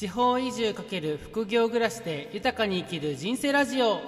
地方移住×副業暮らしで豊かに生きる人生ラジオ。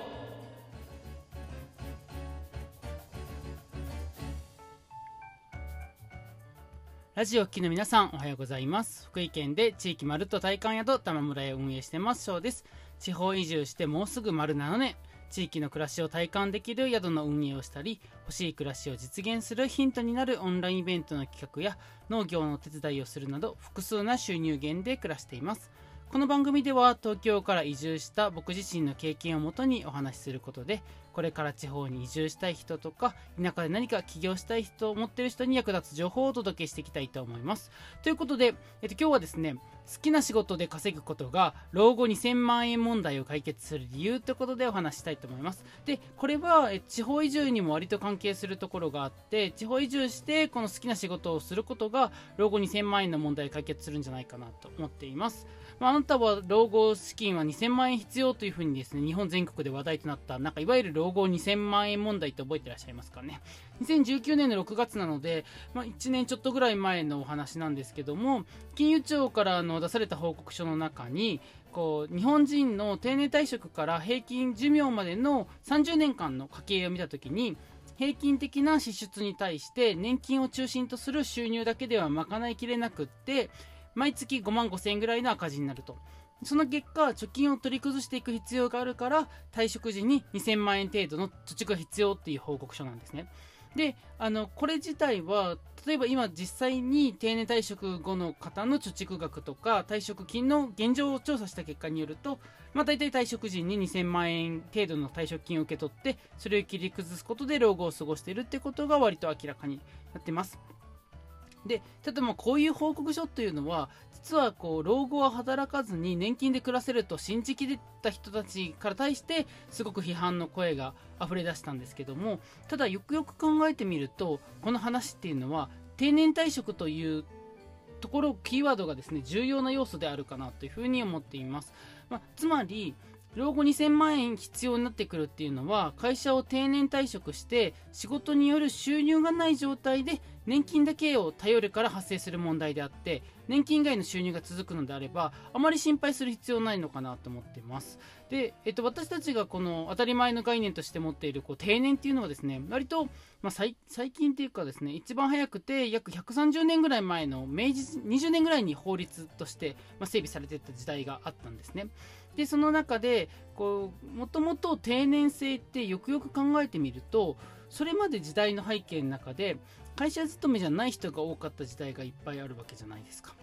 ラジオを聴きの皆さんおはようございます。福井県で地域まるっと体感宿玉村へ運営してます翔です。地方移住してもうすぐ丸7年地域の暮らしを体感できる宿の運営をしたり欲しい暮らしを実現するヒントになるオンラインイベントの企画や農業の手伝いをするなど複数な収入源で暮らしています。この番組では東京から移住した僕自身の経験をもとにお話しすることでこれから地方に移住したい人とか田舎で何か起業したい人を持っている人に役立つ情報をお届けしていきたいと思います。ということで、えっと、今日はですね好きな仕事で稼ぐことが老後2000万円問題を解決する理由ということでお話したいと思います。でこれは地方移住にも割と関係するところがあって地方移住してこの好きな仕事をすることが老後2000万円の問題を解決するんじゃないかなと思っています。まあ、あなたは老後資金は2000万円必要というふうにですね、日本全国で話題となった、なんかいわゆる老後2000万円問題って覚えてらっしゃいますかね。2019年の6月なので、まあ、1年ちょっとぐらい前のお話なんですけども、金融庁からの出された報告書の中に、こう日本人の定年退職から平均寿命までの30年間の家計を見たときに、平均的な支出に対して年金を中心とする収入だけでは賄いきれなくって毎月5万5千円ぐらいの赤字になると。その結果、貯金を取り崩していく必要があるから、退職時に2000万円程度の貯蓄が必要っていう報告書なんですね。で、あの、これ自体は、例えば今実際に定年退職後の方の貯蓄額とか退職金の現状を調査した結果によると、まあ、大体退職時に2000万円程度の退職金を受け取ってそれを切り崩すことで老後を過ごしているってことが割と明らかになってます。でただまあこういう報告書というのは実はこう老後は働かずに年金で暮らせると信じきれた人たちから対してすごく批判の声が溢れ出したんですけどもただよくよく考えてみるとこの話っていうのは定年退職というところキーワードがですね重要な要素であるかなというふうに思っています、まあ、つまり老後2000万円必要になってくるっていうのは会社を定年退職して仕事による収入がない状態で年金だけを頼るから発生する問題であって年金以外の収入が続くのであればあまり心配する必要ないのかなと思っています。で、えっと、私たちがこの当たり前の概念として持っているこう定年っていうのはですね割と、まあ、最近っていうかですね一番早くて約130年ぐらい前の明治20年ぐらいに法律として、整備されていた時代があったんですね。でその中でこうもともと定年制ってよくよく考えてみるとそれまで時代の背景の中で会社勤めじゃない人が多かった時代がいっぱいあるわけじゃないですか。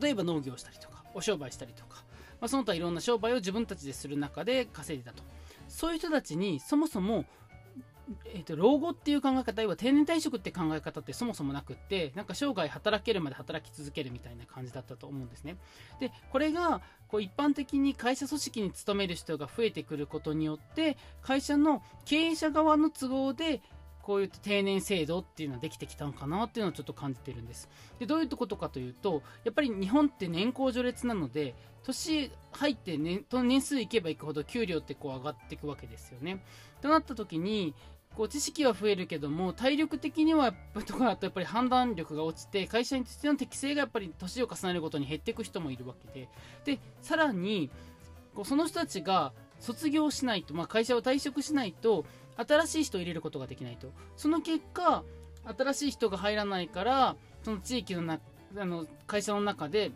例えば農業したりとかお商売したりとか、まあ、その他いろんな商売を自分たちでする中で稼いでたと。そういう人たちにそもそもえーと、老後っていう考え方要は定年退職って考え方ってそもそもなくってなんか生涯働けるまで働き続けるみたいな感じだったと思うんですね。でこれがこう一般的に会社組織に勤める人が増えてくることによって会社の経営者側の都合でこういう定年制度っていうのはできてきたのかなっていうのをちょっと感じてるんです。でどういうことかというとやっぱり日本って年功序列なので年入って年年数いけばいくほど給料ってこう上がっていくわけですよね。となった時にこう知識は増えるけども体力的にはやっぱとかだとやっぱり判断力が落ちて会社にとっての適性がやっぱり年を重ねるごとに減っていく人もいるわけで。でさらにこうその人たちが卒業しないと、まあ、会社を退職しないと新しい人を入れることができないとその結果新しい人が入らないからその地域のなあの会社の中で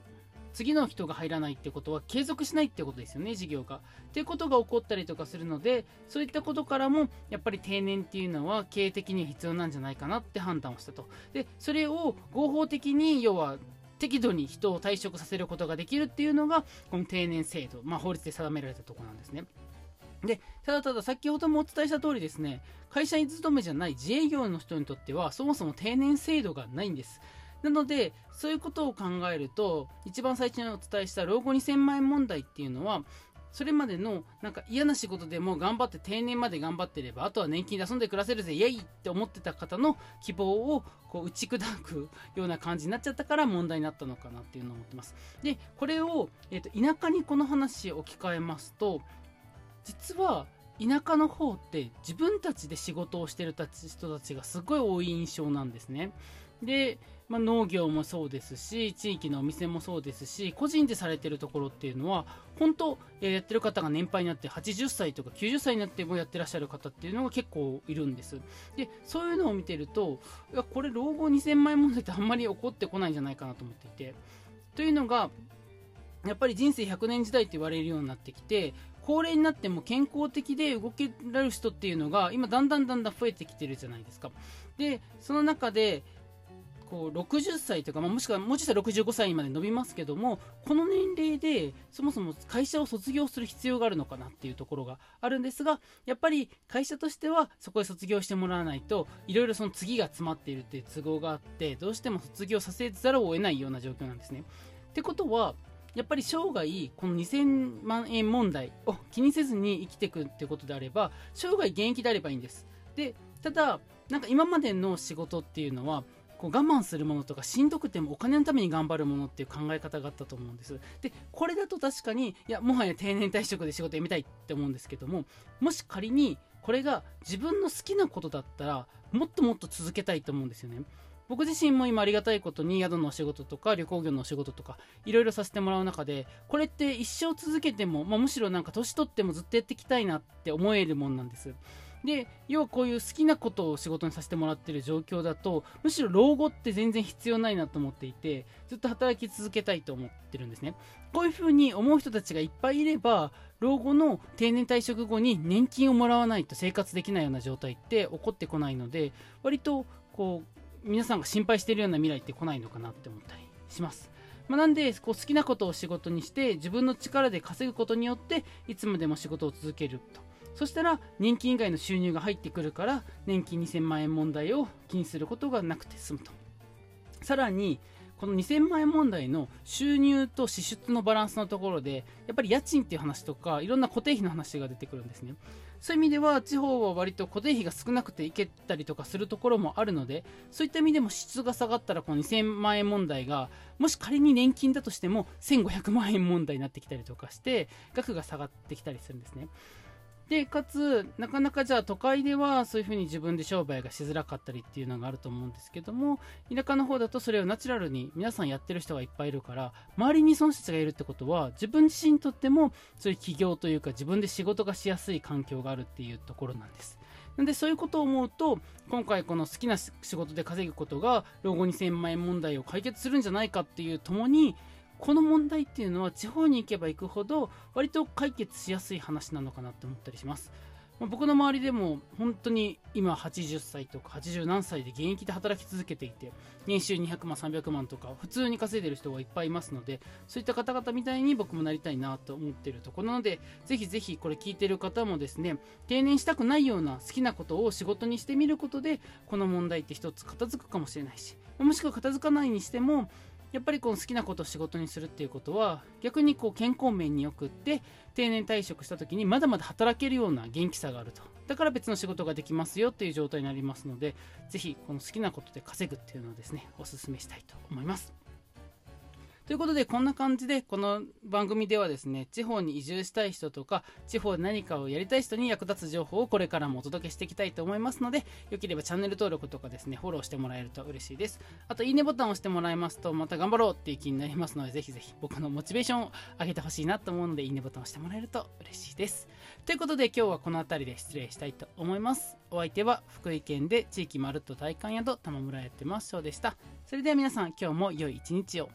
次の人が入らないってことは継続しないってことですよね事業が。っていうことが起こったりとかするのでそういったことからもやっぱり定年っていうのは経営的に必要なんじゃないかなって判断をしたと。でそれを合法的に要は適度に人を退職させることができるっていうのがこの定年制度、まあ、法律で定められたところなんですね。で、ただただ先ほどもお伝えした通りですね、会社に勤めじゃない自営業の人にとってはそもそも定年制度がないんです。なので、そういうことを考えると、一番最初にお伝えした老後2000万円問題っていうのは、それまでのなんか嫌な仕事でも頑張って定年まで頑張ってればあとは年金で遊んで暮らせるぜイエイって思ってた方の希望をこう打ち砕くような感じになっちゃったから問題になったのかなっていうのを思ってますでこれを、えーと、田舎にこの話置き換えますと実は田舎の方って自分たちで仕事をしてる人たちがすごい多い印象なんですね。でまあ、農業もそうですし地域のお店もそうですし個人でされてるところっていうのは本当やってる方が年配になって80歳とか90歳になってもやってらっしゃる方っていうのが結構いるんです。でそういうのを見てるといやこれ老後2000万円問題ってあんまり起こってこないんじゃないかなと思っていて。というのがやっぱり人生100年時代って言われるようになってきて高齢になっても健康的で動けられる人っていうのが今だんだんだんだん増えてきてるじゃないですかでその中でこう60歳とか、まあ、もしくはもうちょっと65歳まで伸びますけどもこの年齢でそもそも会社を卒業する必要があるのかなっていうところがあるんですがやっぱり会社としてはそこで卒業してもらわないといろいろその次が詰まっているっていう都合があってどうしても卒業させざるを得ないような状況なんですね。ってことはやっぱり生涯この2000万円問題を気にせずに生きていくってことであれば生涯現役であればいいんです。でただなんか今までの仕事っていうのはこう我慢するものとかしんどくてもお金のために頑張るものっていう考え方があったと思うんですでこれだと確かにいやもはや定年退職で仕事辞めたいって思うんですけどももし仮にこれが自分の好きなことだったらもっともっと続けたいと思うんですよね僕自身も今ありがたいことに宿のお仕事とか旅行業のお仕事とかいろいろさせてもらう中でこれって一生続けても、まあ、むしろなんか年取ってもずっとやっていきたいなって思えるもんなんです。で要はこういう好きなことを仕事にさせてもらってる状況だとむしろ老後って全然必要ないなと思っていてずっと働き続けたいと思ってるんですね。こういうふうに思う人たちがいっぱいいれば老後の定年退職後に年金をもらわないと生活できないような状態って起こってこないので割とこう皆さんが心配しているような未来って来ないのかなって思ったりします。まあ、なんでこう好きなことを仕事にして自分の力で稼ぐことによっていつまでも仕事を続けると。そしたら年金以外の収入が入ってくるから年金2000万円問題を気にすることがなくて済むと。さらにこの2000万円問題の収入と支出のバランスのところでやっぱり家賃っていう話とかいろんな固定費の話が出てくるんですね。そういう意味では地方は割と固定費が少なくていけたりとかするところもあるのでそういった意味でも質が下がったらこの2000万円問題がもし仮に年金だとしても1500万円問題になってきたりとかして額が下がってきたりするんですね。でかつなかなかじゃあ都会ではそういうふうに自分で商売がしづらかったりっていうのがあると思うんですけども田舎の方だとそれをナチュラルに皆さんやってる人がいっぱいいるから周りにその人たちがいるってことは自分自身にとってもそういう起業というか自分で仕事がしやすい環境があるっていうところなんです。なんでそういうことを思うと今回この好きな仕事で稼ぐことが老後2000万円問題を解決するんじゃないかっていうともにこの問題っていうのは地方に行けば行くほど割と解決しやすい話なのかなって思ったりします。まあ、僕の周りでも本当に今80歳とか80何歳で現役で働き続けていて年収200万300万とか普通に稼いでる人がいっぱいいますのでそういった方々みたいに僕もなりたいなと思っているところなのでぜひぜひこれ聞いてる方もですね定年したくないような好きなことを仕事にしてみることでこの問題って一つ片付くかもしれないしもしくは片付かないにしてもやっぱりこの好きなことを仕事にするっていうことは逆にこう健康面によくって定年退職した時にまだまだ働けるような元気さがあると。だから別の仕事ができますよっていう状態になりますので是非この好きなことで稼ぐっていうのをですねお勧めしたいと思います。ということで、こんな感じで、この番組ではですね、地方に移住したい人とか、地方で何かをやりたい人に役立つ情報をこれからもお届けしていきたいと思いますので、よければチャンネル登録とかですね、フォローしてもらえると嬉しいです。あと、いいねボタンを押してもらえますと、また頑張ろうっていう気になりますので、ぜひぜひ僕のモチベーションを上げてほしいなと思うので、いいねボタンを押してもらえると嬉しいです。ということで、今日はこの辺りで失礼したいと思います。お相手は福井県で地域まるっと体感宿玉村やってます。そうでした。それでは皆さん、今日も良い一日を。